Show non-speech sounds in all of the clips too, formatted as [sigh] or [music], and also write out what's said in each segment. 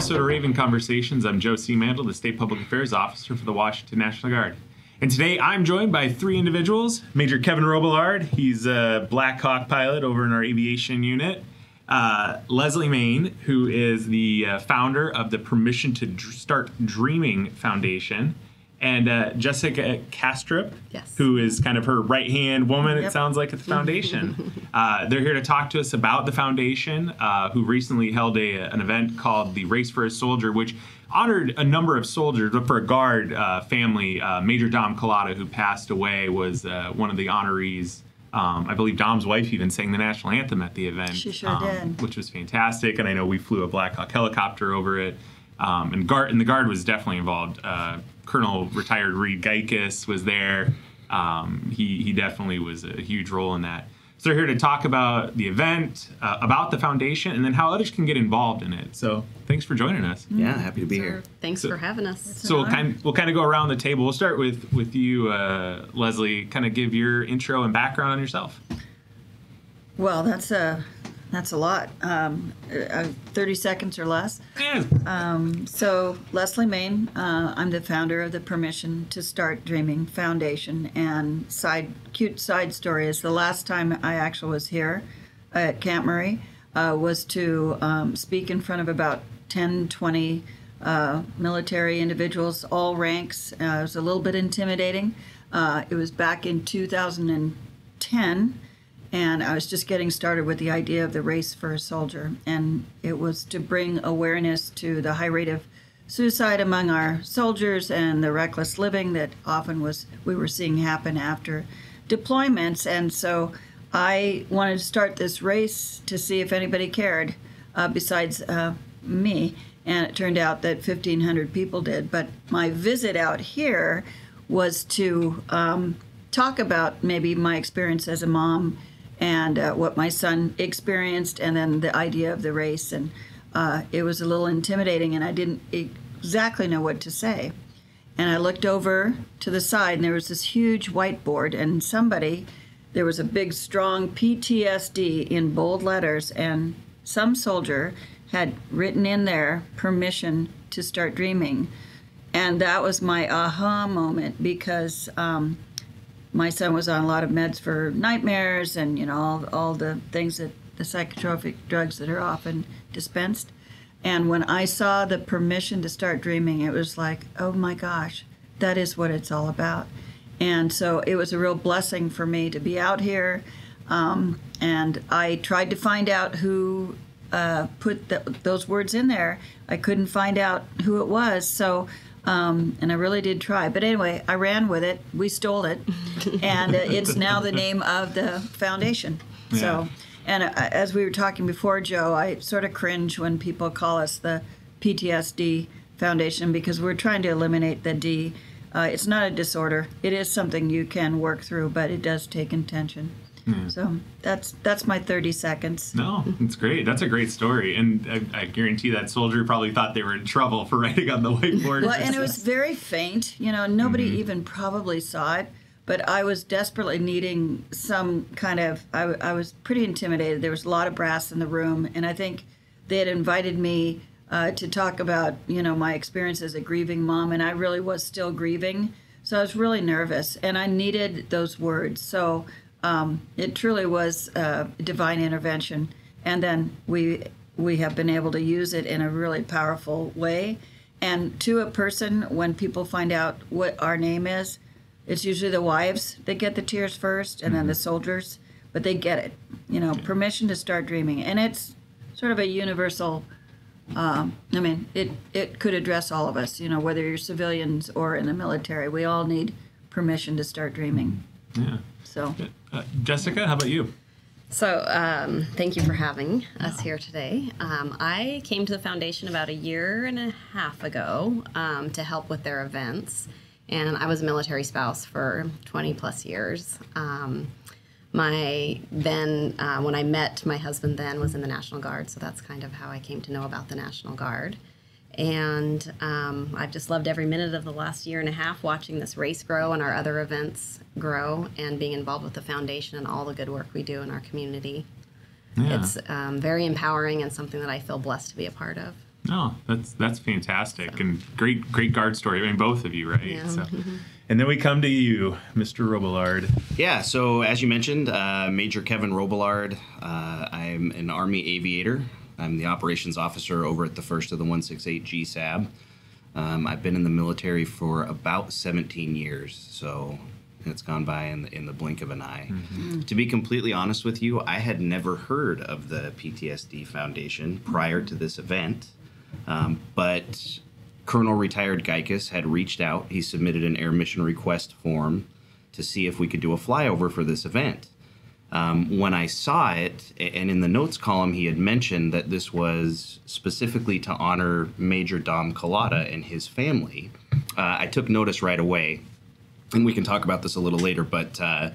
episode of Raven Conversations. I'm Joe Siemandel, the State Public Affairs Officer for the Washington National Guard. And today I'm joined by three individuals Major Kevin Robillard, he's a Black Hawk pilot over in our aviation unit. Uh, Leslie Mayne, who is the uh, founder of the Permission to Dr- Start Dreaming Foundation. And uh, Jessica Kastrup, Yes. who is kind of her right hand woman, it sounds like, at the foundation. [laughs] uh, they're here to talk to us about the foundation, uh, who recently held a, an event called the Race for a Soldier, which honored a number of soldiers, but for a guard uh, family, uh, Major Dom Collada, who passed away, was uh, one of the honorees. Um, I believe Dom's wife even sang the national anthem at the event. She sure um, did. Which was fantastic. And I know we flew a Black Hawk helicopter over it. Um, and guard and the guard was definitely involved. Colonel retired Reed Geikis was there. Um, he he definitely was a huge role in that. So they're here to talk about the event, uh, about the foundation, and then how others can get involved in it. So thanks for joining us. Yeah, happy to be here. Thanks So- for having us. So we'll kind we'll kind of go around the table. We'll start with with you, uh, Leslie. Kind of give your intro and background on yourself. Well, that's a that's a lot. Um, uh, Thirty seconds or less. Yeah. So Leslie Mayne, uh, I'm the founder of the Permission to Start Dreaming Foundation. And side cute side story is the last time I actually was here at Camp Murray uh, was to um, speak in front of about 10, 20 uh, military individuals, all ranks. Uh, it was a little bit intimidating. Uh, it was back in 2010 and I was just getting started with the idea of the race for a soldier, and it was to bring awareness to the high rate of suicide among our soldiers and the reckless living that often was we were seeing happen after deployments, and so I wanted to start this race to see if anybody cared, uh, besides uh, me, and it turned out that 1,500 people did. But my visit out here was to um, talk about maybe my experience as a mom and uh, what my son experienced, and then the idea of the race. And uh, it was a little intimidating, and I didn't exactly know what to say. And I looked over to the side, and there was this huge whiteboard, and somebody, there was a big, strong PTSD in bold letters, and some soldier had written in there permission to start dreaming. And that was my aha moment because um, my son was on a lot of meds for nightmares and you know all, all the things that the psychotropic drugs that are often dispensed. And when i saw the permission to start dreaming it was like oh my gosh that is what it's all about. And so it was a real blessing for me to be out here um, and i tried to find out who uh, put th- those words in there. I couldn't find out who it was. So um, and I really did try. But anyway, I ran with it. We stole it, [laughs] and uh, it's now the name of the foundation. So, and uh, as we were talking before, Joe, I sort of cringe when people call us the PTSD Foundation because we're trying to eliminate the D. Uh, it's not a disorder. It is something you can work through, but it does take intention. So that's that's my 30 seconds. No, it's great. That's a great story, and I, I guarantee that soldier probably thought they were in trouble for [laughs] writing on the whiteboard. Well, and it was very faint. You know, nobody even probably saw it. But I was desperately needing some kind of. I, I was pretty intimidated. There was a lot of brass in the room, and I think they had invited me uh, to talk about you know my experience as a grieving mom, and I really was still grieving. So I was really nervous, and I needed those words. So um, it truly was uh, divine intervention, and then we we have been able to use it in a really powerful way. And to a person, when people find out what our name is, it's usually the wives that get the tears first, and then the soldiers, but they get it. You know, permission to start dreaming, and it's sort of a universal. Um, I mean, it it could address all of us. You know, whether you're civilians or in the military, we all need permission to start dreaming. yeah. So. Uh, Jessica, how about you? So, um, thank you for having us here today. Um, I came to the foundation about a year and a half ago um, to help with their events, and I was a military spouse for 20 plus years. Um, my then, uh, when I met my husband, then was in the National Guard, so that's kind of how I came to know about the National Guard. And um, I've just loved every minute of the last year and a half watching this race grow and our other events grow and being involved with the foundation and all the good work we do in our community. Yeah. It's um, very empowering and something that I feel blessed to be a part of. Oh, that's that's fantastic and great great guard story. I mean, both of you, right? Yeah. So, and then we come to you, Mr. Robillard. Yeah, so as you mentioned, uh, Major Kevin Robillard, uh, I'm an Army aviator. I'm the operations officer over at the first of the 168 GSAB. Um, I've been in the military for about 17 years, so it's gone by in the, in the blink of an eye. To be completely honest with you, I had never heard of the PTSD Foundation prior to this event, um, but Colonel retired Geikus had reached out. He submitted an air mission request form to see if we could do a flyover for this event. Um, when I saw it, and in the notes column, he had mentioned that this was specifically to honor Major Dom Collada and his family. Uh, I took notice right away, and we can talk about this a little later, but uh,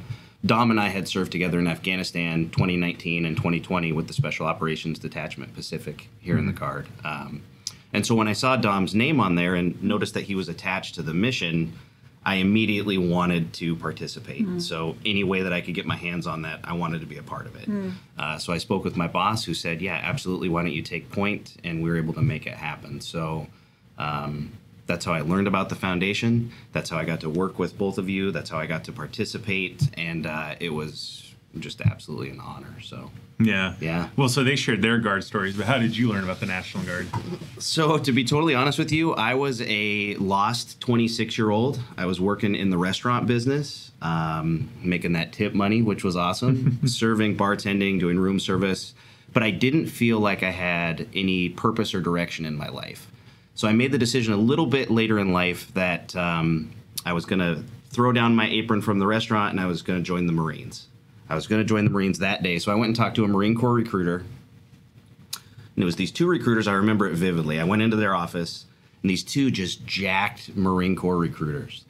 Dom and I had served together in Afghanistan 2019 and 2020 with the Special Operations Detachment Pacific here in the Guard. Um, and so when I saw Dom's name on there and noticed that he was attached to the mission, I immediately wanted to participate. So any way that I could get my hands on that, I wanted to be a part of it. Uh, so I spoke with my boss, who said, "Yeah, absolutely. Why don't you take point?" And we were able to make it happen. So um, that's how I learned about the foundation. That's how I got to work with both of you. That's how I got to participate, and uh, it was just absolutely an honor. So. Yeah. Yeah. Well, so they shared their guard stories, but how did you learn about the National Guard? So, to be totally honest with you, I was a lost 26 year old. I was working in the restaurant business, um, making that tip money, which was awesome, [laughs] serving, bartending, doing room service. But I didn't feel like I had any purpose or direction in my life. So, I made the decision a little bit later in life that um, I was going to throw down my apron from the restaurant and I was going to join the Marines. I was going to join the Marines that day. So, I went and talked to a Marine Corps recruiter and it was these two recruiters. I remember it vividly. I went into their office, and these two just jacked Marine Corps recruiters.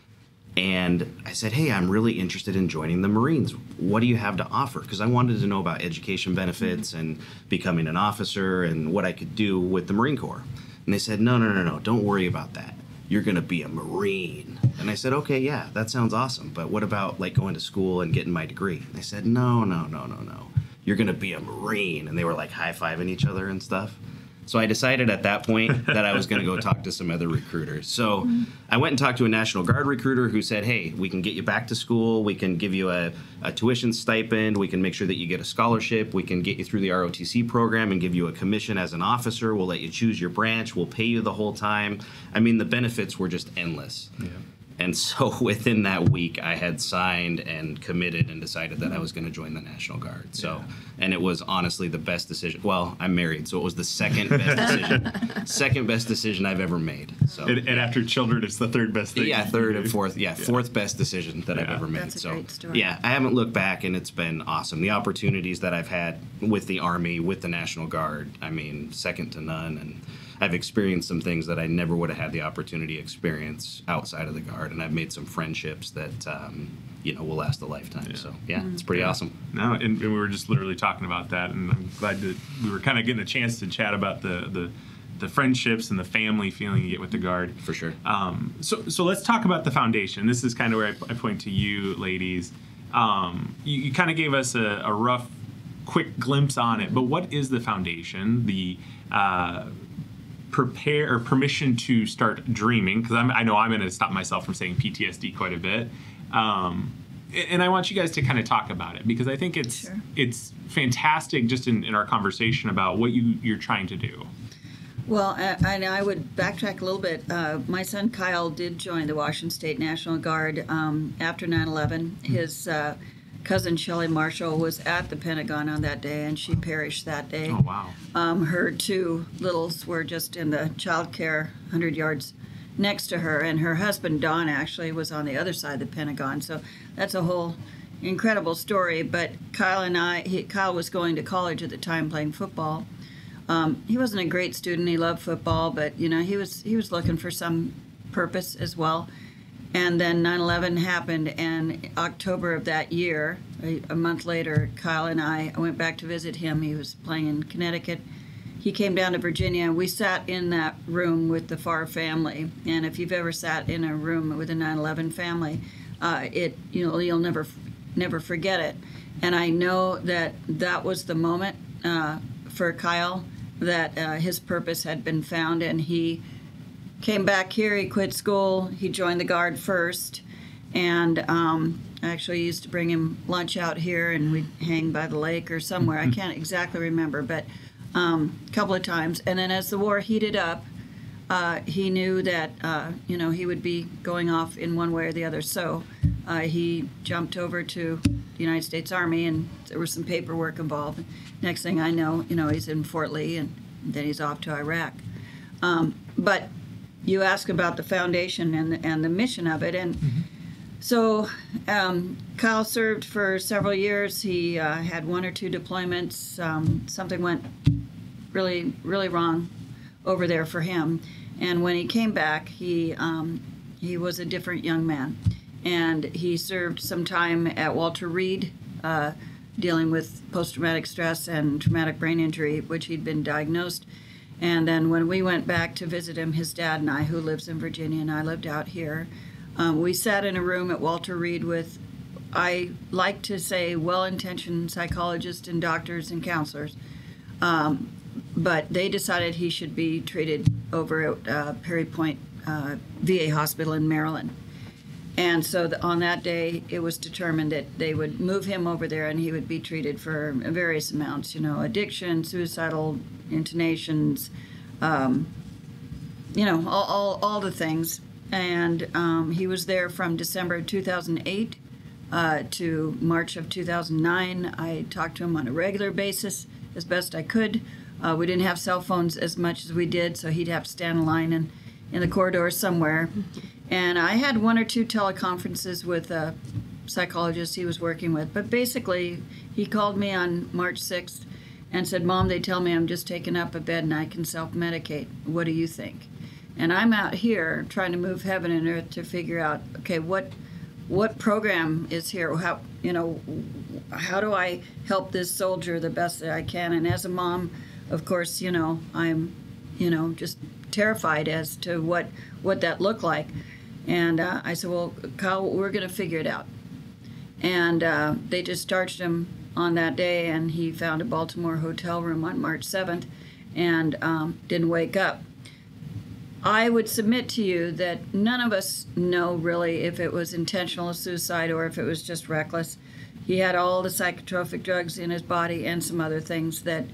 And I said, Hey, I'm really interested in joining the Marines. What do you have to offer? Because I wanted to know about education benefits and becoming an officer and what I could do with the Marine Corps. And they said, No, no, no, no, don't worry about that. You're going to be a Marine. And I said, Okay, yeah, that sounds awesome. But what about like going to school and getting my degree? And they said, No, no, no, no, no you're going to be a Marine. And they were like high fiving each other and stuff. So I decided at that point [laughs] that I was going to go talk to some other recruiters. So I went and talked to a National Guard recruiter who said, Hey, we can get you back to school. We can give you a, a tuition stipend. We can make sure that you get a scholarship. We can get you through the ROTC program and give you a commission as an officer. We'll let you choose your branch. We'll pay you the whole time. I mean, the benefits were just endless. And so [laughs] within that week, I had signed and committed and decided that I was going to join the National Guard. So, and it was honestly the best decision. Well, I'm married, so it was the second best decision, [laughs] second best decision I've ever made. So, And, and after children, it's the third best thing. yeah, third and fourth. Yeah, fourth best decision that I've ever made. That's a so, great story. yeah, I haven't looked back, and it's been awesome. The opportunities that I've had with the Army, with the National Guard, I mean, second to none. And I've experienced some things that I never would have had the opportunity to experience outside of the Guard, and I've made some friendships that um, you know will last a lifetime. So, yeah, it's pretty awesome. No, and, and we were just literally talking about that, and I'm glad that we were kind of getting a chance to chat about the the, the friendships and the family feeling you get with the guard. For sure. Um, so so let's talk about the foundation. This is kind of where I, I point to you, ladies. Um, you, you kind of gave us a, a rough, quick glimpse on it, but what is the foundation? The uh, prepare or permission to start dreaming because I know I'm going to stop myself from saying PTSD quite a bit. Um, and I want you guys to kind of talk about it because I think it's Sure. it's fantastic just in, in our conversation about what you you're trying to do. Well, and I would backtrack a little bit. Uh, my son Kyle did join the Washington State National Guard um, after 9 11. His uh, cousin Shelley Marshall was at the Pentagon on that day, and she perished that day. Oh wow! Um, her two littles were just in the child care 100 yards next to her, and her husband Don actually was on the other side of the Pentagon. So that's a whole incredible story. But Kyle and I, he, Kyle was going to college at the time playing football. Um, he wasn't a great student. He loved football, but you know he was he was looking for some purpose as well. And then 9/11 happened, and October of that year, a, a month later, Kyle and I went back to visit him. He was playing in Connecticut. He came down to Virginia, and we sat in that room with the Farr family. And if you've ever sat in a room with a 9/11 family, uh, it you know you'll never never forget it. And I know that that was the moment uh, for Kyle that uh, his purpose had been found, and he came back here. He quit school. He joined the guard first, and um, I actually used to bring him lunch out here, and we'd hang by the lake or somewhere. I can't exactly remember, but um, a couple of times. And then as the war heated up, uh, he knew that uh, you know he would be going off in one way or the other. So uh, he jumped over to the United States Army, and there was some paperwork involved. Next thing I know, you know he's in Fort Lee, and then he's off to Iraq. Um, but you ask about the foundation and and the mission of it, and so um, Kyle served for several years. He uh, had one or two deployments. Um, something went really really wrong over there for him. And when he came back, he um, he was a different young man, and he served some time at Walter Reed, uh, dealing with post-traumatic stress and traumatic brain injury, which he'd been diagnosed. And then when we went back to visit him, his dad and I, who lives in Virginia, and I lived out here, um, we sat in a room at Walter Reed with, I like to say, well-intentioned psychologists and doctors and counselors um, but they decided he should be treated over at uh, Perry Point uh, VA Hospital in Maryland. And so the, on that day, it was determined that they would move him over there and he would be treated for various amounts, you know, addiction, suicidal intonations, um, you know, all, all, all the things. And um, he was there from December 2008 uh, to March of 2009. I talked to him on a regular basis as best I could. Uh, we didn't have cell phones as much as we did, so he'd have to stand in line in, in the corridor somewhere. And I had one or two teleconferences with a psychologist he was working with. But basically, he called me on March 6th and said, Mom, they tell me I'm just taking up a bed and I can self medicate. What do you think? And I'm out here trying to move heaven and earth to figure out, okay, what what program is here? How you know, how do I help this soldier the best that I can? And as a mom, of course, you know, I'm, you know, just terrified as to what what that looked like. And uh, I said, well, Kyle, we're going to figure it out. And uh, they just charged him on that day, and he found a Baltimore hotel room on March 7th and um, didn't wake up. I would submit to you that none of us know really if it was intentional suicide or if it was just reckless. He had all the psychotropic drugs in his body and some other things that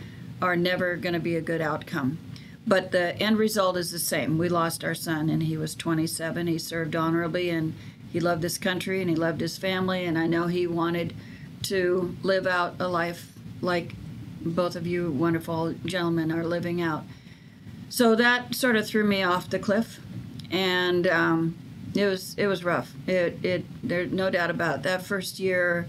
are never going to be a good outcome. But the end result is the same. We lost our son, and he was 27. He served honorably, and he loved this country, and he loved his family, and I know he wanted to live out a life like both of you wonderful gentlemen are living out. So that sort of threw me off the cliff, and um, it was it was rough. It it there's no doubt about it. that first year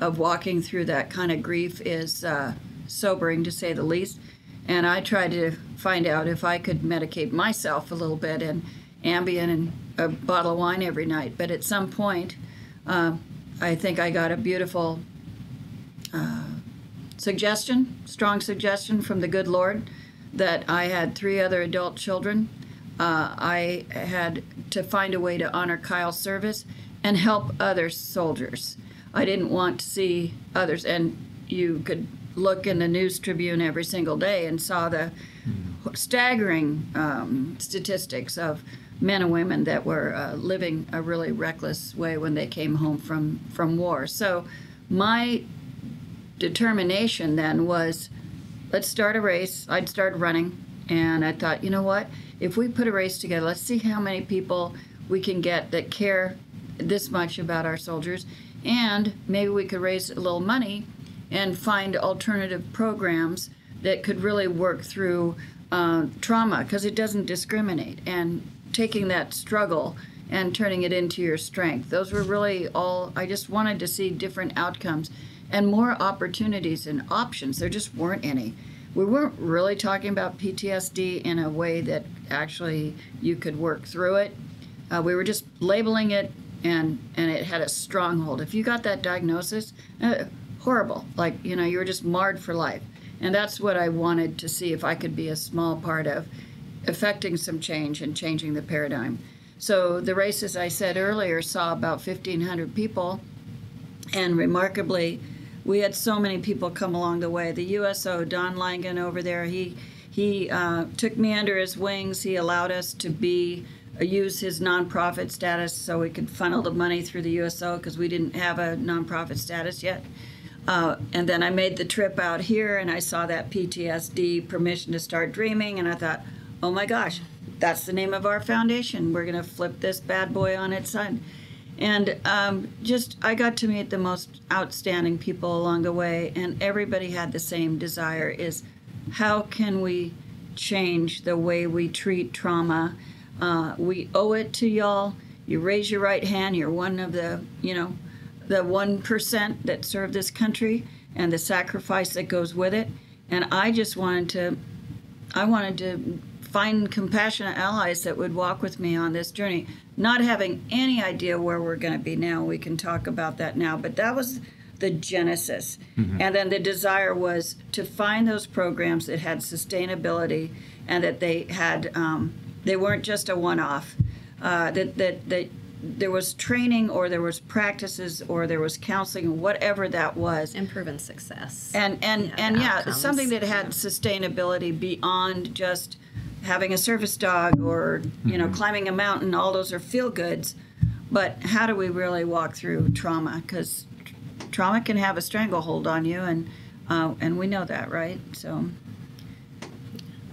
of walking through that kind of grief is uh, sobering to say the least. And I tried to find out if I could medicate myself a little bit and Ambien and a bottle of wine every night. But at some point, uh, I think I got a beautiful uh, suggestion, strong suggestion from the good Lord that I had three other adult children. Uh, I had to find a way to honor Kyle's service and help other soldiers. I didn't want to see others, and you could look in the News Tribune every single day and saw the staggering um, statistics of men and women that were uh, living a really reckless way when they came home from, from war. So my determination then was let's start a race. I'd start running, and I thought, you know what? If we put a race together, let's see how many people we can get that care this much about our soldiers, and maybe we could raise a little money and find alternative programs that could really work through uh, trauma because it doesn't discriminate and taking that struggle and turning it into your strength. Those were really all, I just wanted to see different outcomes and more opportunities and options. There just weren't any. We weren't really talking about PTSD in a way that actually you could work through it. Uh, we were just labeling it, and and it had a stronghold. If you got that diagnosis, uh, horrible. Like you know, you were just marred for life. And that's what I wanted to see if I could be a small part of affecting some change and changing the paradigm. So the race, as I said earlier, saw about 1,500 people, and remarkably, we had so many people come along the way. The USO, Don Langen over there, he he uh, took me under his wings. He allowed us to be uh, use his nonprofit status so we could funnel the money through the USO because we didn't have a nonprofit status yet. Uh, and then I made the trip out here and I saw that PTSD permission to start dreaming, and I thought, oh my gosh, that's the name of our foundation. We're going to flip this bad boy on its side. And um, just, I got to meet the most outstanding people along the way, and everybody had the same desire is how can we change the way we treat trauma? Uh, we owe it to y'all. You raise your right hand, you're one of the, you know, the 1% that serve this country and the sacrifice that goes with it. And I just wanted to, I wanted to find compassionate allies that would walk with me on this journey, not having any idea where we're going to be now. We can talk about that now, but that was the genesis. Mm-hmm. And then the desire was to find those programs that had sustainability and that they had, um, they weren't just a one off, uh, that, that, that there was training or there was practices or there was counseling whatever that was and proven success and and yeah, and yeah something that had yeah. sustainability beyond just having a service dog or you know mm-hmm. climbing a mountain all those are feel goods. But how do we really walk through trauma? Because trauma can have a stranglehold on you and uh, and we know that right? So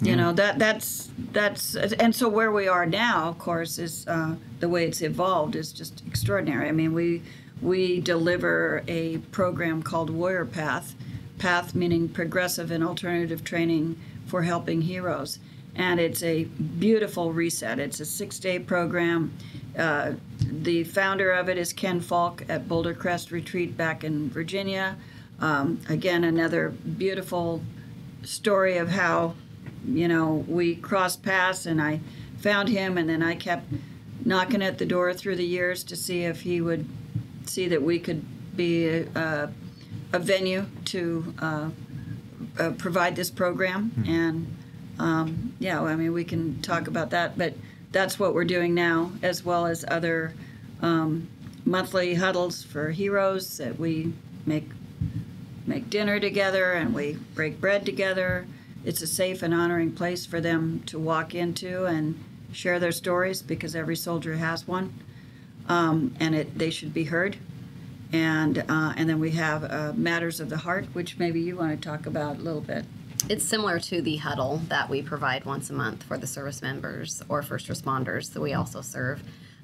you know that that's that's and so where we are now of course is uh, the way it's evolved is just extraordinary. I mean we we deliver a program called warrior path. Path meaning progressive and alternative training for helping heroes and it's a beautiful reset it's a six day program uh, the founder of it is ken falke at boulder crest retreat back in virginia um, again another beautiful story of how you know, we crossed paths and I found him, and then I kept knocking at the door through the years to see if he would see that we could be a, a venue to uh, uh, provide this program. Mm-hmm. And um, yeah, I mean, we can talk about that, but that's what we're doing now, as well as other um, monthly huddles for heroes that we make make dinner together and we break bread together it's a safe and honoring place for them to walk into and share their stories because every soldier has one, um, and it they should be heard. And uh, and then we have uh, matters of the heart, which maybe you want to talk about a little bit. It's similar to the huddle that we provide once a month for the service members or first responders that we also serve.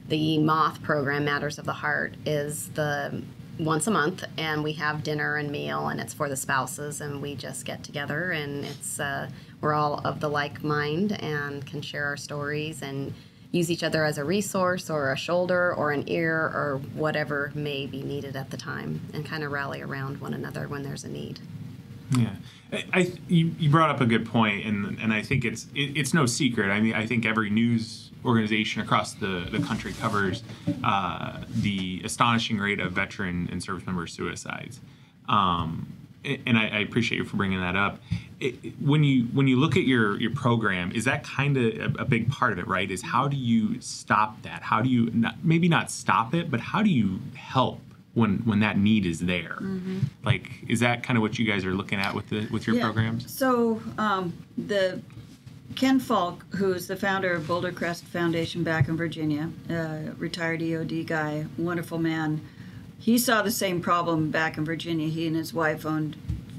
The Moth program, Matters of the Heart, is the once a month and we have dinner and meal and it's for the spouses and we just get together and it's uh, we're all of the like mind and can share our stories and use each other as a resource or a shoulder or an ear or whatever may be needed at the time and kind of rally around one another when there's a need yeah I, you, you brought up a good point and and I think it's it, it's no secret I mean I think every news organization across the, the country covers uh, the astonishing rate of veteran and service member suicides. Um, and I, I, appreciate you for bringing that up. It, when you when you look at your your program, is that kind of a, a, big part of it, right? Is how do you stop that? How do you not, maybe not stop it, but how do you help when when that need is there? Mm-hmm. Like, is that kind of what you guys are looking at with the with your yeah. programs? So um, the Ken Falke, who's the founder of Boulder Crest Foundation back in Virginia, uh, retired EOD guy, wonderful man. He saw the same problem back in Virginia. He and his wife owned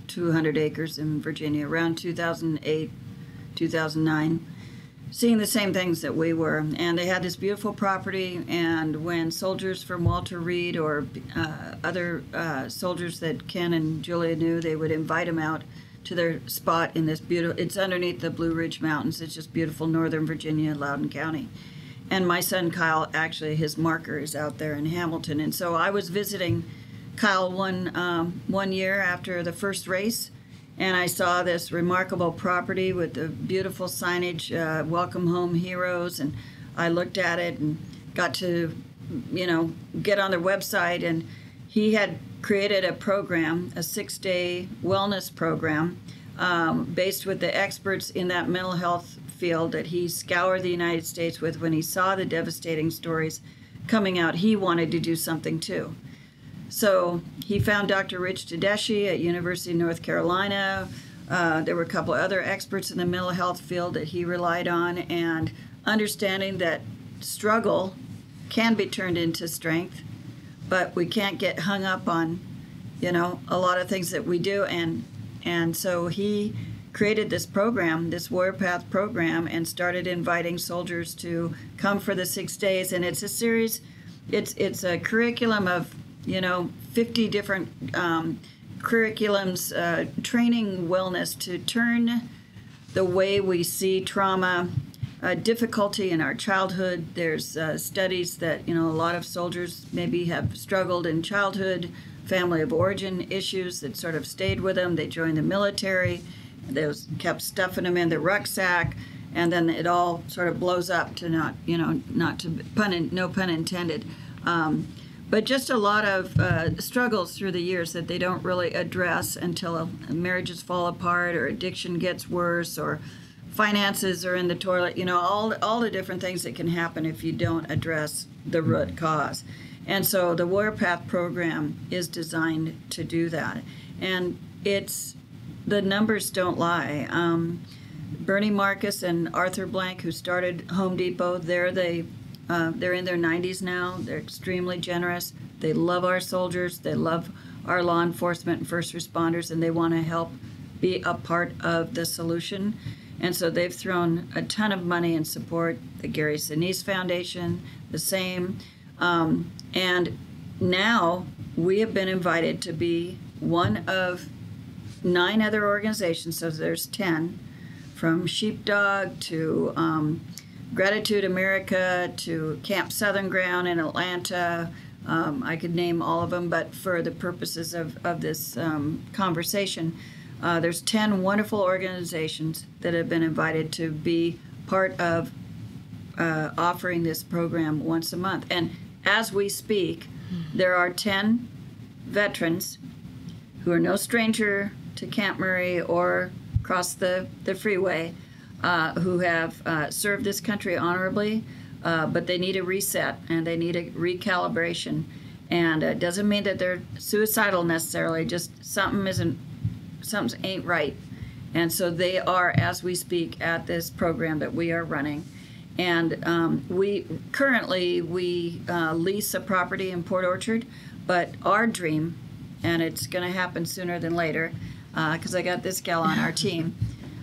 200 acres in Virginia around 2008, 2009, seeing the same things that we were. And they had this beautiful property. And when soldiers from Walter Reed or uh, other uh, soldiers that Ken and Julia knew, they would invite them out to their spot in this beautiful. It's underneath the Blue Ridge Mountains. It's just beautiful, Northern Virginia, Loudoun County. And my son Kyle, actually, his marker is out there in Hamilton. And so I was visiting Kyle one um, one year after the first race, and I saw this remarkable property with the beautiful signage, uh, "Welcome Home Heroes," and I looked at it and got to, you know, get on their website and he had created a program, a six day wellness program, um, based with the experts in that mental health field that he scoured the United States with when he saw the devastating stories coming out. He wanted to do something too. So he found Dr. Rich Tedeschi at University of North Carolina, Uh, there were a couple other experts in the mental health field that he relied on, and understanding that struggle can be turned into strength, but we can't get hung up on, you know, a lot of things that we do, and and so he created this program, this Warrior Path program, and started inviting soldiers to come for the six days, and it's a series, it's it's a curriculum of you know 50 different. Um, curriculums uh, training wellness to turn the way we see trauma uh, difficulty in our childhood there's uh, studies that you know a lot of soldiers maybe have struggled in childhood family of origin issues that sort of stayed with them they joined the military they was kept stuffing them in their rucksack and then it all sort of blows up to not you know not to pun in, no pun intended um, but just a lot of uh, struggles through the years that they don't really address until marriages fall apart or addiction gets worse or finances are in the toilet you know all all the different things that can happen if you don't address the root cause. And so the warrior path program is designed to do that. And it's the numbers don't lie. Um, bernie marcus and arthur blank who started home depot there they're the uh, they're in their 90s now. They're extremely generous. They love our soldiers. They love our law enforcement and first responders, and they want to help be a part of the solution. And so they've thrown a ton of money and support. The Gary Sinise Foundation, the same. Um, and now we have been invited to be one of nine other organizations, so there's 10, from Sheepdog to um, Gratitude America to Camp Southern Ground in Atlanta. Um, I could name all of them, but for the purposes of, of this um, conversation, uh, there's 10 wonderful organizations that have been invited to be part of uh, offering this program once a month. And as we speak, there are 10 veterans who are no stranger to Camp Murray or across the, the freeway uh, who have uh, served this country honorably, uh, but they need a reset and they need a recalibration. And it doesn't mean that they're suicidal necessarily. Just something isn't, something ain't right. And so they are, as we speak, at this program that we are running. And um, we currently we uh, lease a property in Port Orchard, but our dream, and it's going to happen sooner than later, because uh, I got this gal on our team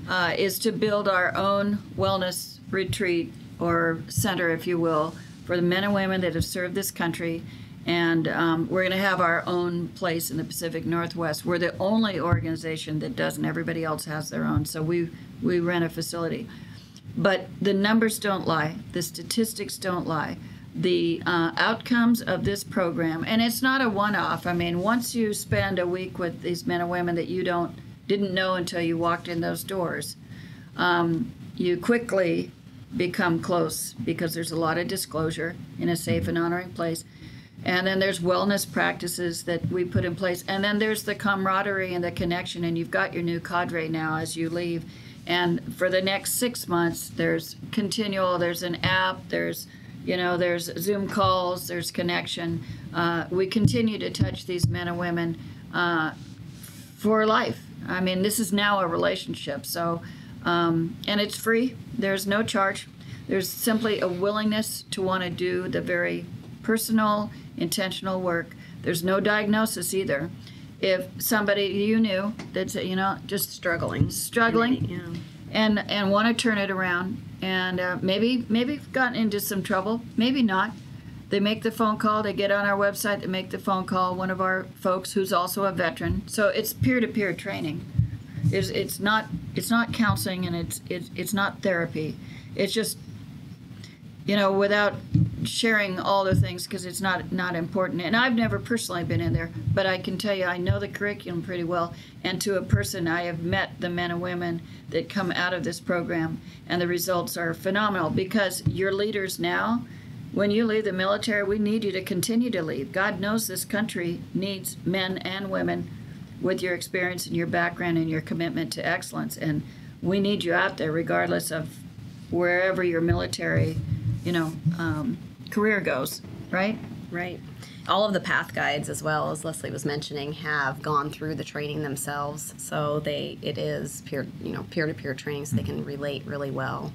uh, is to build our own wellness retreat or center, if you will, for the men and women that have served this country. And um, we're going to have our own place in the Pacific Northwest. We're the only organization that doesn't. Everybody else has their own. So we, we rent a facility. But the numbers don't lie, the statistics don't lie. The uh, outcomes of this program, and it's not a one off. I mean, once you spend a week with these men and women that you don't didn't know until you walked in those doors. Um, you quickly become close because there's a lot of disclosure in a safe and honoring place. And then there's wellness practices that we put in place. And then there's the camaraderie and the connection. And you've got your new cadre now as you leave. And for the next six months, there's continual, there's an app, there's you know, there's Zoom calls, there's connection. Uh, we continue to touch these men and women uh, for life. I mean, this is now a relationship. So, um, and it's free. There's no charge. There's simply a willingness to want to do the very personal, intentional work. There's no diagnosis either. If somebody you knew that's you know just struggling, struggling, yeah. and and want to turn it around, and uh, maybe maybe gotten into some trouble, maybe not. They make the phone call, they get on our website, they make the phone call. One of our folks who's also a veteran. So it's peer-to-peer training. It's, it's not it's not counseling and it's it's it's not therapy. It's just you know without sharing all the things because it's not not important and i've never personally been in there but i can tell you i know the curriculum pretty well and to a person i have met the men and women that come out of this program and the results are phenomenal because your leaders now when you leave the military, we need you to continue to leave. God knows this country needs men and women with your experience and your background and your commitment to excellence. And we need you out there regardless of wherever your military, you know, um, career goes, right? Right. all of the path guides, as well as Leslie was mentioning, have gone through the training themselves. So they it is peer you know peer to peer training, so they can relate really well.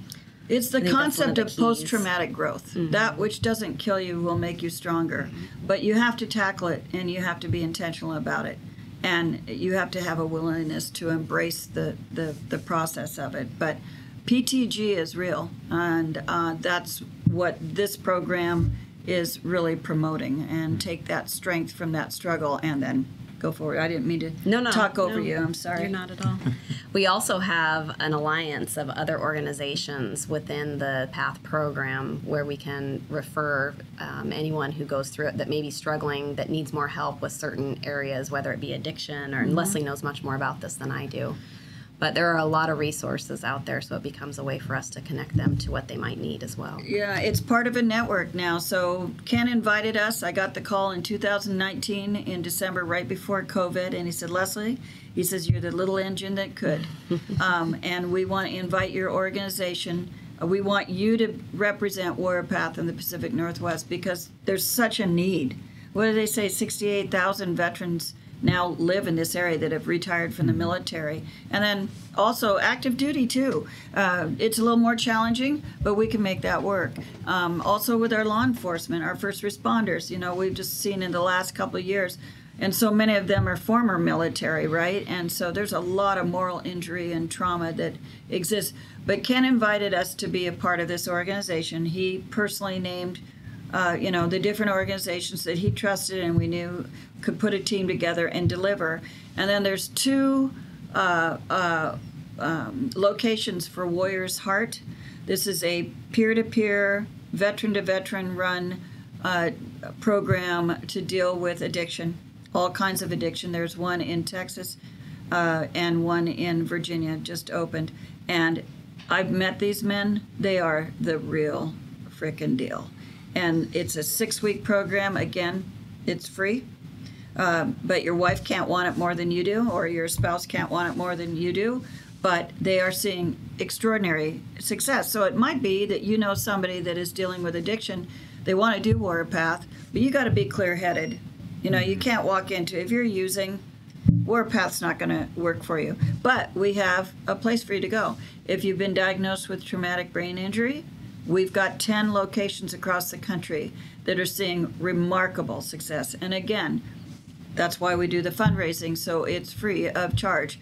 It's the think of concept the of. Mm-hmm. post traumatic growth. That which doesn't kill you will make you stronger. But you have to tackle it and you have to be intentional about it. And you have to have a willingness to embrace the, the, the process of it. But PTG is real. And uh, that's what this program is really promoting. And take that strength from that struggle and then go forward. I didn't mean to No, no, talk over no, you. I'm sorry. You're not at all. [laughs] we also have an alliance of other organizations within the PATH program where we can refer um, anyone who goes through it that may be struggling, that needs more help with certain areas, whether it be addiction or and Leslie knows much more about this than I do. But there are a lot of resources out there, so it becomes a way for us to connect them to what they might need as well. Yeah, it's part of a network now. So Ken invited us. I got the call in 2019 in December, right before COVID, and he said, Leslie, he says you're the little engine that could, [laughs] um, and we want to invite your organization. Uh, We want you to represent Warrior Path in the Pacific Northwest because there's such a need. What do they say? 68,000 veterans now live in this area that have retired from the military. And then also active duty, too. Uh, it's a little more challenging, but we can make that work. Um, also, with our law enforcement, our first responders, you know, we've just seen in the last couple of years. And so many of them are former military, right? And so there's a lot of moral injury and trauma that exists. But Ken invited us to be a part of this organization. He personally named uh, you know, the different organizations that he trusted and we knew could put a team together and deliver. And then there's two uh, uh, um, locations for Warriors Heart. This is a peer-to-peer, veteran-to-veteran run uh, program to deal with addiction, all kinds of addiction. There's one in Texas uh, and one in Virginia just opened. And I've met these men. They are the real frickin' deal. And it's a six week program. Again, it's free. Um, but your wife can't want it more than you do, or your spouse can't want it more than you do. But they are seeing extraordinary success. So it might be that you know somebody that is dealing with addiction. They want to do Warrior Path, but you got to be clear headed. You know, you can't walk into if you're using Warrior Path's not going to work for you. But we have a place for you to go. If you've been diagnosed with traumatic brain injury, we've got 10 locations across the country that are seeing remarkable success. And again, that's why we do the fundraising, so it's free of charge.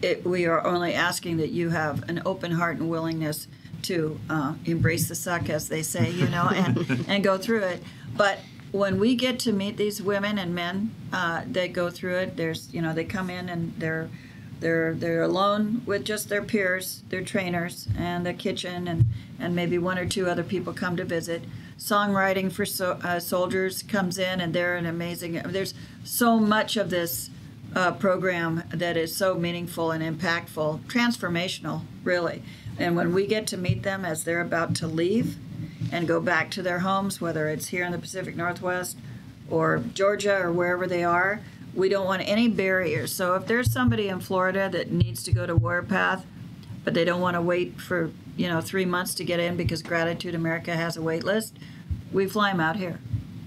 It, we are only asking that you have an open heart and willingness to uh, embrace the suck, as they say, you know, and, [laughs] and go through it. But when we get to meet these women and men uh, that go through it, there's, you know, they come in and they're they're they're alone with just their peers, their trainers, and the kitchen, and and maybe one or two other people come to visit. Songwriting for so, uh, soldiers comes in, and they're an amazing. There's so much of this uh, program that is so meaningful and impactful, transformational, really. And when we get to meet them as they're about to leave and go back to their homes, whether it's here in the Pacific Northwest or Georgia or wherever they are, we don't want any barriers. So if there's somebody in Florida that needs to go to Warpath, but they don't want to wait for you know three months to get in because Gratitude America has a wait list, we fly them out here.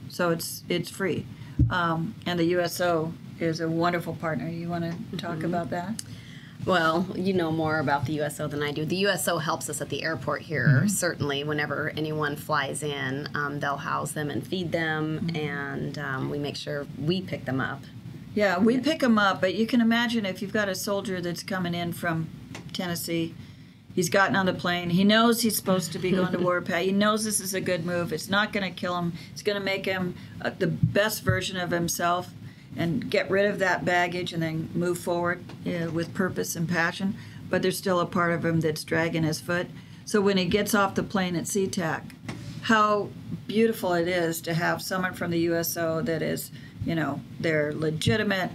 So it's it's free, um, and the USO is a wonderful partner. You want to talk about that? Well, you know more about the USO than I do. The USO helps us at the airport here. Certainly, whenever anyone flies in, um, they'll house them and feed them, and um, we make sure we pick them up. Yeah, we pick them up, but you can imagine if you've got a soldier that's coming in from Tennessee, he's gotten on the plane, he knows he's supposed to be going to [laughs] Warpath, he knows this is a good move, it's not going to kill him, it's going to make him uh, the best version of himself and get rid of that baggage and then move forward uh, with purpose and passion. But there's still a part of him that's dragging his foot. So when he gets off the plane at SeaTac, how beautiful it is to have someone from the USO that is, you know, they're legitimate,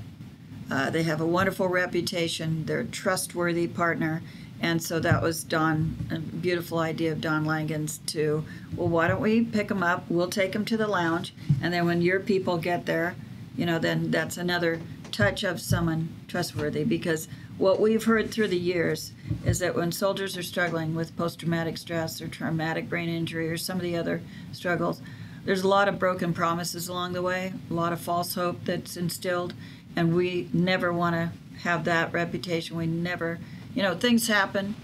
uh, they have a wonderful reputation, they're a trustworthy partner. And so that was Don, a beautiful idea of Don Langen's to, well, why don't we pick them up? We'll take them to the lounge. And then when your people get there, you know, then that's another touch of someone trustworthy because what we've heard through the years is that when soldiers are struggling with post traumatic stress or traumatic brain injury or some of the other struggles, there's a lot of broken promises along the way, a lot of false hope that's instilled, and we never want to have that reputation. We never, you know, things happen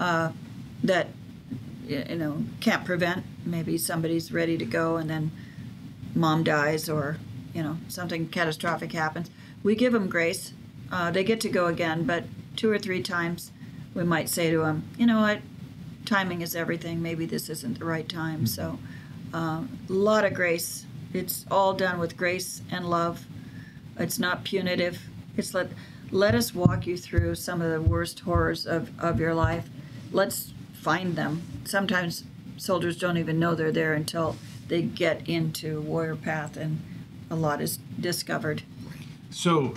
uh, that you know can't prevent. Maybe somebody's ready to go, and then mom dies, or you know something catastrophic happens. We give them grace. Uh, they get to go again, but two or three times, we might say to them, you know what, timing is everything. Maybe this isn't the right time. So, a uh, lot of grace. It's all done with grace and love. It's not punitive. It's let let us walk you through some of the worst horrors of, of your life. Let's find them. Sometimes soldiers don't even know they're there until they get into warrior path and a lot is discovered. So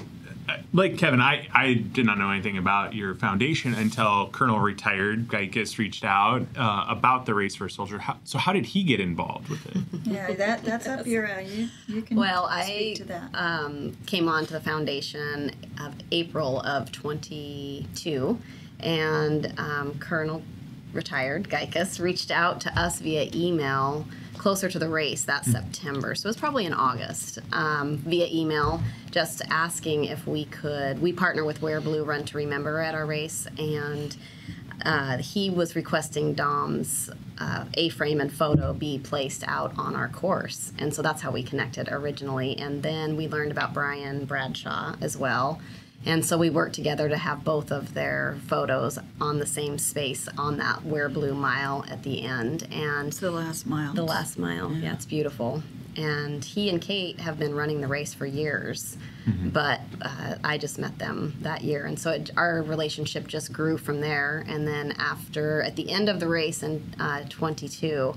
like Kevin, I, I did not know anything about your foundation until Colonel retired Geikus reached out uh, about the race for a soldier. How, so how did he get involved with it? [laughs] yeah, that that's up your alley. You, you can well, I um, came on to the foundation of April of 22, and um, Colonel retired Geikus reached out to us via email closer to the race that mm. September. So it was probably in August um, via email, just asking if we could. We partner with Wear Blue Run to Remember at our race, and uh, he was requesting Dom's uh, A-frame and photo be placed out on our course, and so that's how we connected originally. And then we learned about Brian Bradshaw as well and so we worked together to have both of their photos on the same space on that Wear Blue mile at the end. And it's the last mile. The last mile. Yeah, yeah it's beautiful. And he and Kate have been running the race for years, mm-hmm. but uh, I just met them that year, and so it, our relationship just grew from there. And then after, at the end of the race in uh, 22,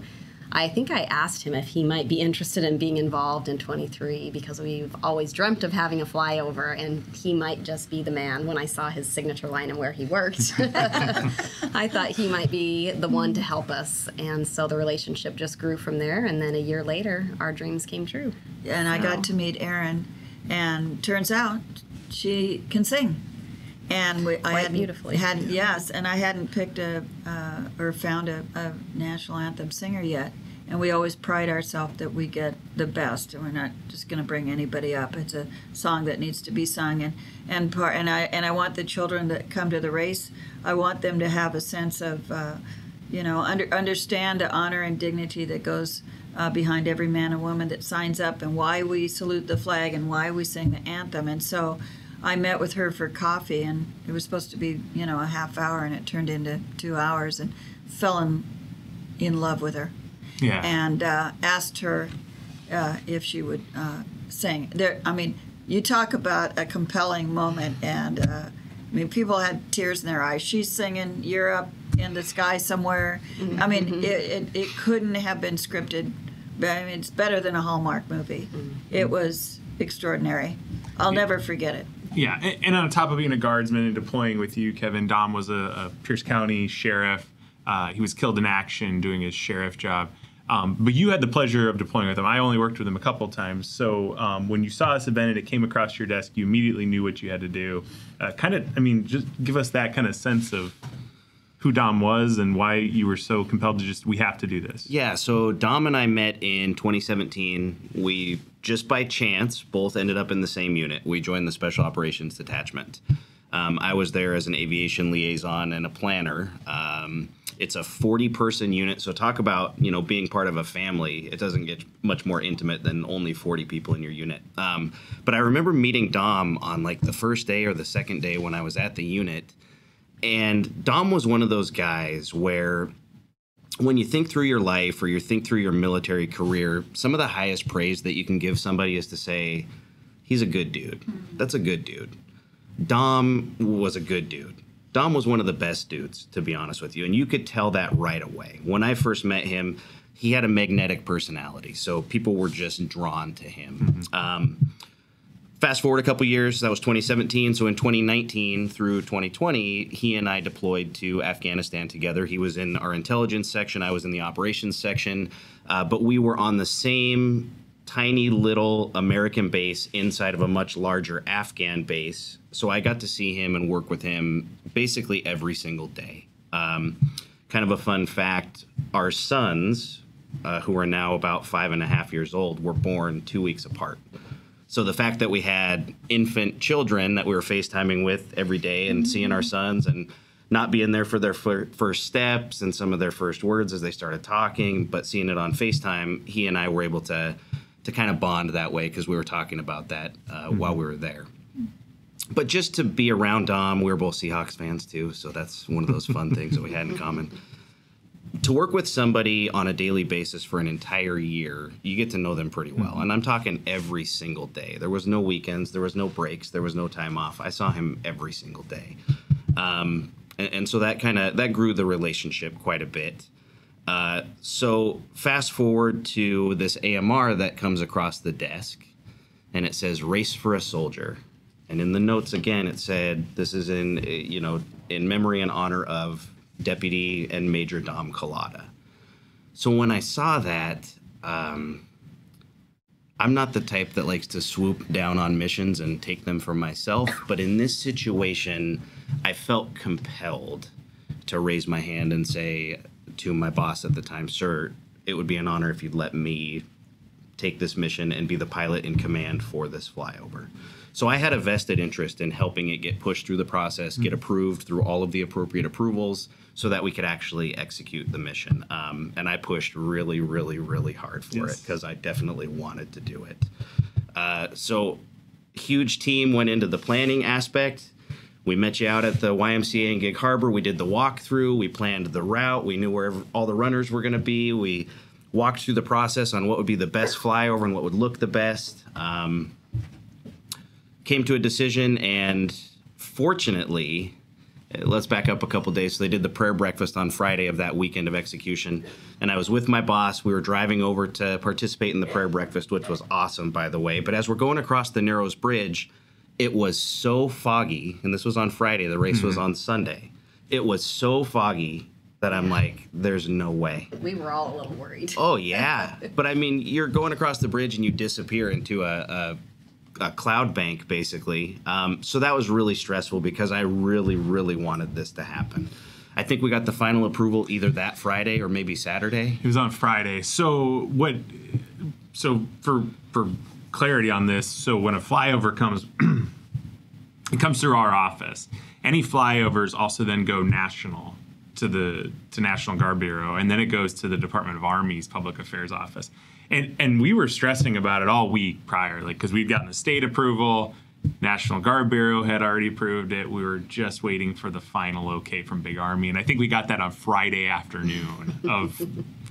I think I asked him if he might be interested in being involved in 23 because we've always dreamt of having a flyover and he might just be the man. When I saw his signature line and where he worked, [laughs] [laughs] I thought he might be the one to help us. And so the relationship just grew from there. And then a year later, our dreams came true. And so. I got to meet Erin, and turns out she can sing and we, I hadn't, beautifully. Hadn't, yes, and I hadn't picked a uh, or found a, a, national anthem singer yet. And we always pride ourselves that we get the best, and we're not just going to bring anybody up. It's a song that needs to be sung, and and part and I and I want the children that come to the race. I want them to have a sense of, uh, you know, under, understand the honor and dignity that goes uh, behind every man and woman that signs up, and why we salute the flag, and why we sing the anthem. And so, I met with her for coffee, and it was supposed to be, you know, a half hour, and it turned into two hours, and fell in, in love with her. Yeah. And uh, asked her uh, if she would uh, sing. There, I mean, you talk about a compelling moment, and uh, I mean, people had tears in their eyes. She's singing "You're Up in the Sky Somewhere." Mm-hmm. I mean, mm-hmm. it, it, it, couldn't have been scripted. I mean, it's better than a Hallmark movie. Mm-hmm. It was extraordinary. I'll yeah. never forget it. Yeah, and, on top of being a guardsman and deploying with you, Kevin, Dom was a, a Pierce County sheriff. Uh, he was killed in action doing his sheriff job. Um, but you had the pleasure of deploying with him. I only worked with him a couple times. So um, when you saw this event and it came across your desk, you immediately knew what you had to do. Uh, kind of, I mean, just give us that kind of sense of who Dom was and why you were so compelled to just we have to do this. Yeah, so Dom and I met in 2017. We just by chance both ended up in the same unit. We joined the Special Operations Detachment. Um, I was there as an aviation liaison and a planner. Um, it's a 40 person unit, so talk about you know being part of a family. It doesn't get much more intimate than only 40 people in your unit. Um, but I remember meeting Dom on like the first day or the second day when I was at the unit and Dom was one of those guys where when you think through your life or you think through your military career, some of the highest praise that you can give somebody is to say, he's a good dude. That's a good dude. Dom was a good dude. Dom was one of the best dudes, to be honest with you. And you could tell that right away. When I first met him, he had a magnetic personality. So people were just drawn to him. Mm-hmm. Um, fast forward a couple years that was 2017 so in 2019 through 2020 he and i deployed to afghanistan together. He was in our intelligence section i was in the operations section uh, but we were on the same tiny little american base inside of a much larger afghan base. So i got to see him and work with him basically every single day. Um, kind of a fun fact our sons uh, who are now about five and a half years old, were born two weeks apart. So the fact that we had infant children that we were FaceTiming with every day and seeing our sons and not being there for their fir- first steps and some of their first words as they started talking, but seeing it on FaceTime, he and I were able to to kind of bond that way because we were talking about that uh, while we were there. But just to be around Dom, we were both Seahawks fans too, so that's one of those fun things that we had in common. To work with somebody on a daily basis for an entire year, you get to know them pretty well. And I'm talking every single day. There was no weekends, there was no breaks, there was no time off. I saw him every single day. Um, and, and so that kind of that grew the relationship quite a bit. Uh, so fast forward to this AMR that comes across the desk, and it says "Race for a Soldier," and in the notes again it said this is in you know in memory and honor of Deputy and Major Dom Calata. So when I saw that, um, I'm not the type that likes to swoop down on missions and take them for myself, but in this situation, I felt compelled to raise my hand and say to my boss at the time, Sir, it would be an honor if you'd let me take this mission and be the pilot in command for this flyover. So I had a vested interest in helping it get pushed through the process, get approved through all of the appropriate approvals, so that we could actually execute the mission. Um, and I pushed really, really, really hard for Yes. it because I definitely wanted to do it. Uh, so huge team went into the planning aspect. We met you out at the YMCA in Gig Harbor. We did the walkthrough. We planned the route. We knew where all the runners were going to be. We walked through the process on what would be the best flyover and what would look the best. Um, came to a decision, and fortunately, let's back up a couple days. So they did the prayer breakfast on Friday of that weekend of execution, and I was with my boss. We were driving over to participate in the prayer breakfast, which was awesome, by the way. But as we're going across the Narrows Bridge, it was so foggy, and this was on Friday. The race was mm-hmm. on Sunday. It was so foggy that I'm like, "There's no way." We were all a little worried. Oh yeah, but I mean, you're going across the bridge and you disappear into a, a, a cloud bank, basically. Um, so that was really stressful because I really, really wanted this to happen. I think we got the final approval either that Friday or maybe Saturday. It was on Friday. So what? So for for clarity on this, so when a flyover comes, [clears throat] it comes through our office. Any flyovers also then go national to the to National Guard Bureau, and then it goes to the Department of Army's Public Affairs Office. And and we were stressing about it all week prior, like because we'd gotten the state approval. National Guard Bureau had already approved it. We were just waiting for the final okay from Big Army, and I think we got that on Friday afternoon of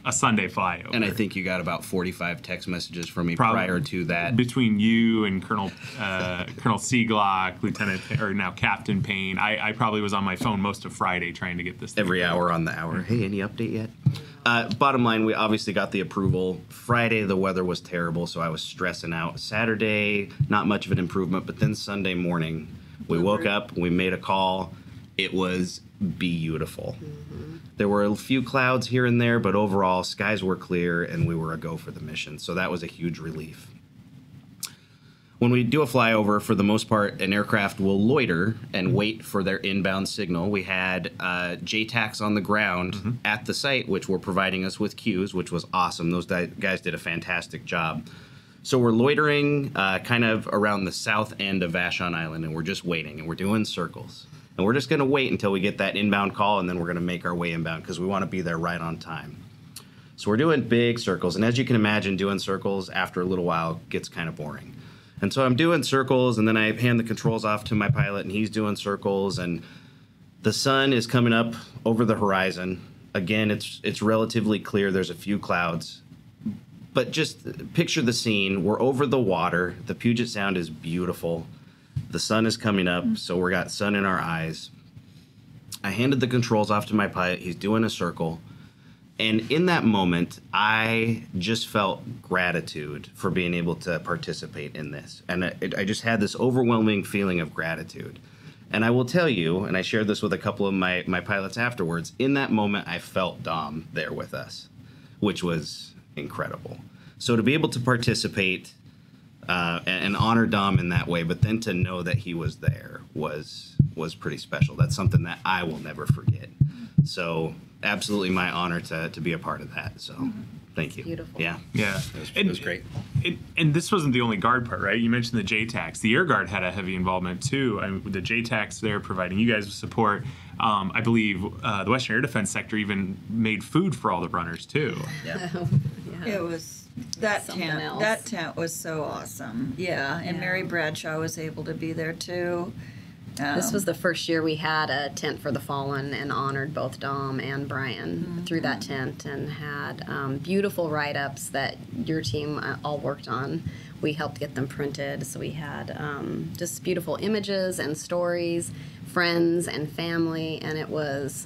a Sunday flyover. And I think you got about 45 text messages from me Prob- prior to that. between you and Colonel uh, Colonel Seaglock, Lieutenant or now Captain Payne, I, I probably was on my phone most of Friday trying to get this thing every hour on the hour. Hey, any update yet? Uh, bottom line, we obviously got the approval. Friday, the weather was terrible, so I was stressing out. Saturday, not much of an improvement, but then Sunday morning, we woke up, we made a call. It was beautiful. There were a few clouds here and there, but overall, skies were clear and we were a go for the mission. So that was a huge relief when we do a flyover, for the most part, an aircraft will loiter and wait for their inbound signal. We had uh, JTACs on the ground at the site, which were providing us with cues, which was awesome. Those guys did a fantastic job. So we're loitering uh, kind of around the south end of Vashon Island, and we're just waiting, and we're doing circles. And we're just going to wait until we get that inbound call, and then we're going to make our way inbound because we want to be there right on time. So we're doing big circles, and as you can imagine, doing circles after a little while gets kind of boring. And so I'm doing circles, and then I hand the controls off to my pilot, and he's doing circles, and the sun is coming up over the horizon. Again, it's it's relatively clear. There's a few clouds, but just picture the scene. We're over the water. The Puget Sound is beautiful. The sun is coming up, so we got sun in our eyes. I handed the controls off to my pilot. He's doing a circle. And in that moment, I just felt gratitude for being able to participate in this. And I, I just had this overwhelming feeling of gratitude. And I will tell you, and I shared this with a couple of my, my pilots afterwards, in that moment, I felt Dom there with us, which was incredible. So to be able to participate uh, and, and honor Dom in that way, but then to know that he was there was was pretty special. That's something that I will never forget. So absolutely my honor to, to be a part of that. So Thank you. beautiful. Yeah. Yeah, It was, and, it was great. And, and this wasn't the only guard part, right? You mentioned the JTACs. The Air Guard had a heavy involvement too. I mean, with the JTACs there providing you guys with support. Um, I believe uh, the Western Air Defense Sector even made food for all the runners too. Yeah. [laughs] It was that tent. else. That tent was so awesome. Yeah, and Yeah. Mary Bradshaw was able to be there too. This Um, was the first year we had a tent for the fallen and honored both Dom and Brian through that tent and had um, beautiful write ups that your team uh, all worked on. We helped get them printed, so we had um, just beautiful images and stories, friends and family, and it was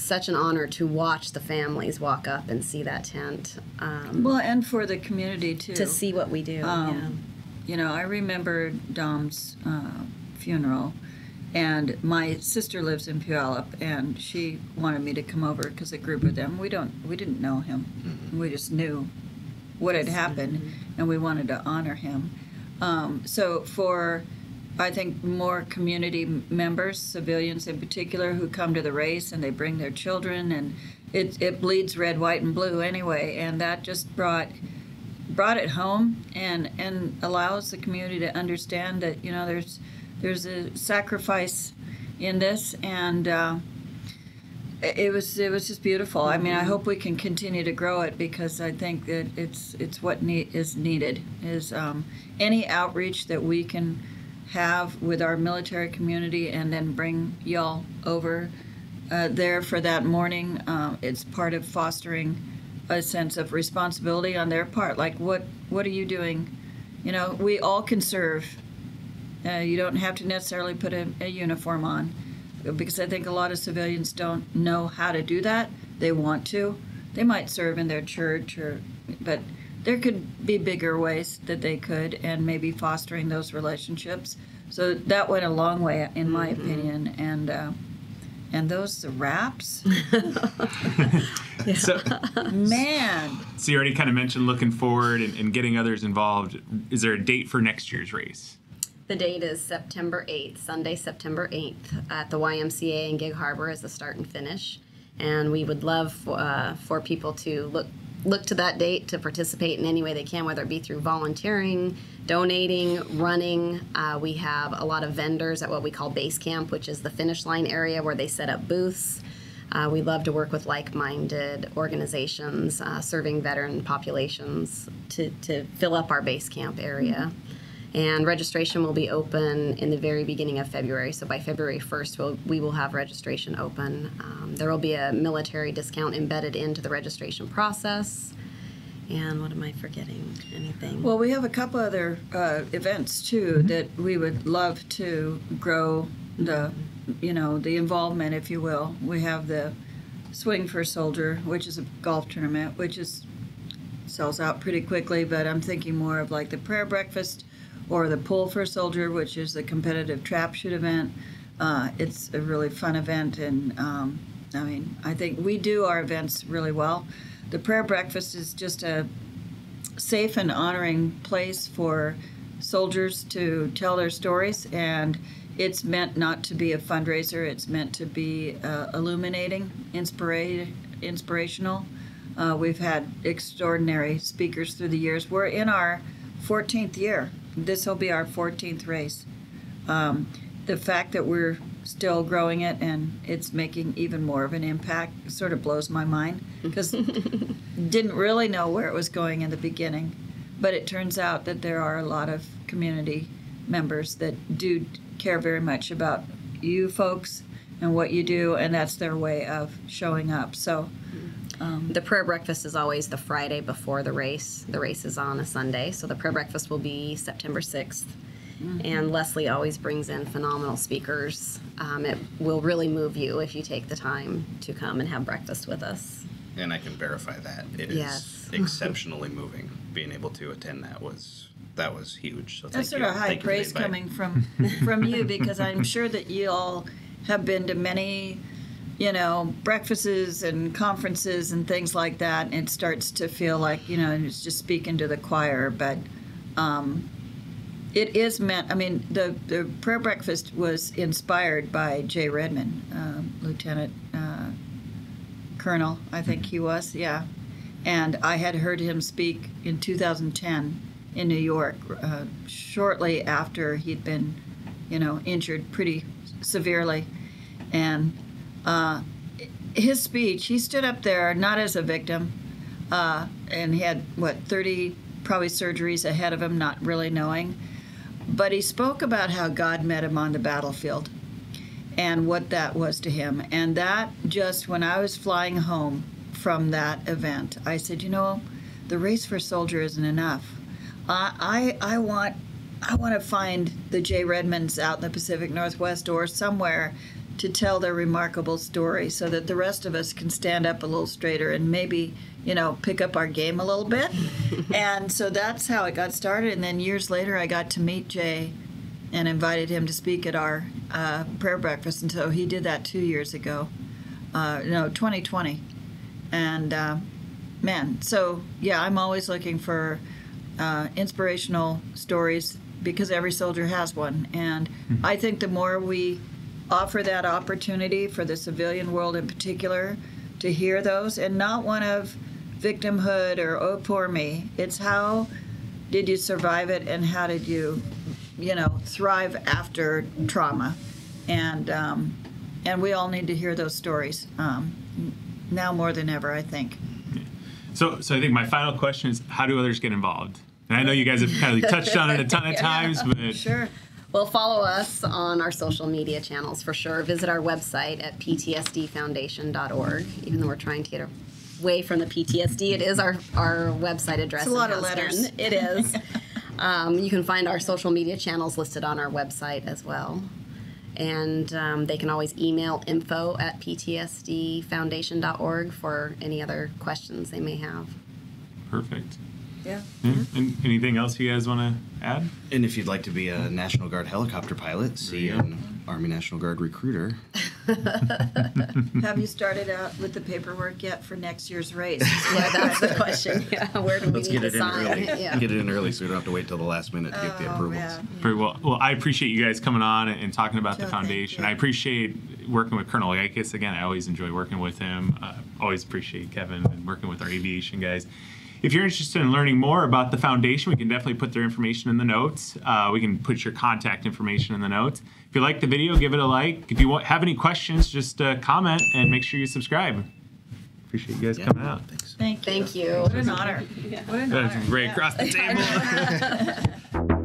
such an honor to watch the families walk up and see that tent, um, well, and for the community too. to see what we do. Um, You know, I remember Dom's uh, funeral, and my sister lives in Puyallup, and she wanted me to come over because a group of them. We don't, we didn't know him. We just knew what had happened, and we wanted to honor him. Um, so for, I think more community members, civilians in particular, who come to the race and they bring their children, and it it bleeds red, white, and blue anyway, and that just brought brought it home and and allows the community to understand that you know there's there's a sacrifice in this and uh, it was it was just beautiful. I mean, I hope we can continue to grow it because I think that it's it's what need, is needed is um, any outreach that we can have with our military community and then bring y'all over uh, there for that morning. Um, it's part of fostering a sense of responsibility on their part. Like, what what are you doing? You know, we all can serve. Uh, you don't have to necessarily put a, a uniform on, because I think a lot of civilians don't know how to do that. They want to. They might serve in their church, or but there could be bigger ways that they could, and maybe fostering those relationships. So that went a long way, in my opinion. And uh, and those wraps, [laughs] [laughs] So, man. so you already kind of mentioned looking forward and, and getting others involved. Is there a date for next year's race? The date is September 8th, Sunday, September 8th, at the YMCA in Gig Harbor as the start and finish. And we would love uh, for people to look look to that date to participate in any way they can, whether it be through volunteering, donating, running. Uh, we have a lot of vendors at what we call base camp, which is the finish line area where they set up booths. Uh, we love to work with like-minded organizations uh, serving veteran populations to, to fill up our base camp area. And registration will be open in the very beginning of February. So by February 1st, we'll, we will have registration open. Um, there will be a military discount embedded into the registration process. And what am I forgetting? Anything? Well, we have a couple other uh, events too that we would love to grow the, you know, the involvement, if you will. We have the Swing for Soldier, which is a golf tournament, which is sells out pretty quickly. But I'm thinking more of like the prayer breakfast or the Pull for a Soldier, which is the competitive trap shoot event. Uh, it's a really fun event, and um, I mean, I think we do our events really well. The prayer breakfast is just a safe and honoring place for soldiers to tell their stories and it's meant not to be a fundraiser it's meant to be uh, illuminating inspira- inspirational uh, we've had extraordinary speakers through the years we're in our 14th year this will be our 14th race. Um, the fact that we're still growing it and it's making even more of an impact sort of blows my mind because [laughs] didn't really know where it was going in the beginning. But it turns out that there are a lot of community members that do care very much about you folks and what you do and that's their way of showing up. So The prayer breakfast is always the Friday before the race. The race is on a Sunday, so the prayer breakfast will be September 6th. And Leslie always brings in phenomenal speakers. Um, it will really move you if you take the time to come and have breakfast with us. And I can verify that. It is Yes. [laughs] exceptionally moving. Being able to attend that was that was huge. So That's thank sort you. of high Thank you for the praise coming from [laughs] from you because I'm sure that you all have been to many, you know, breakfasts and conferences and things like that, and it starts to feel like you know, it's just speaking to the choir, but. Um, it is meant. I mean, the the prayer breakfast was inspired by Jay Redman, um, Lieutenant uh, Colonel, I think he was. Yeah, And I had heard him speak in 2010 in New York, uh, shortly after he'd been, you know, injured pretty severely. And uh, his speech, he stood up there not as a victim, uh, and had, what, 30 probably surgeries ahead of him, not really knowing. But he spoke about how God met him on the battlefield and what that was to him. And that just, when I was flying home from that event, I said, you know, the race for soldier isn't enough. I, I, I want. I want to find the Jay Redmans out in the Pacific Northwest or somewhere to tell their remarkable story so that the rest of us can stand up a little straighter and maybe, you know, pick up our game a little bit. [laughs] and so that's how it got started. And then years later, I got to meet Jay and invited him to speak at our uh, prayer breakfast. And so he did that two years ago, uh, no, 2020. And uh, man, so yeah, I'm always looking for uh, inspirational stories because every soldier has one. And I think the more we offer that opportunity for the civilian world in particular to hear those, and not one of victimhood or oh poor me, it's how did you survive it and how did you, you know, thrive after trauma, and um, and we all need to hear those stories um, now more than ever, I think. So, so I think my final question is, how do others get involved? And I know you guys have kind of touched on it a ton of [laughs] times, but Sure. Well, follow us on our social media channels for sure. Visit our website at ptsdfoundation.org. Even though we're trying to get away from the PTSD, it is our, our website address. It's a lot of Houston. letters. It is. [laughs] um, you can find our social media channels listed on our website as well. And um, they can always email info at ptsdfoundation.org for any other questions they may have. perfect. Yeah. Yeah. And anything else you guys want to add? And if you'd like to be a National Guard helicopter pilot, see you an Army National Guard recruiter. [laughs] Have you started out with the paperwork yet for next year's race? Yeah, that's the question. [laughs] Yeah, where do we Let's need get to it in sign? early. Yeah. Get it in early so we don't have to wait till the last minute to get the Oh, approvals. man. Very well. Well, I appreciate you guys coming on and talking about the Sure, thank foundation. I appreciate working with Colonel Yikis again. I always enjoy working with him. Uh, always appreciate Kevin and working with our aviation guys. If you're interested in learning more about the foundation, we can definitely put their information in the notes. Uh, we can put your contact information in the notes. If you like the video, give it a like. If you want, have any questions, just uh, comment and make sure you subscribe. Appreciate you guys Yeah, coming out. Thanks. Thank you. Thank you. What an honor. [laughs] What an honor. That's right Yeah. across the table. [laughs] [laughs]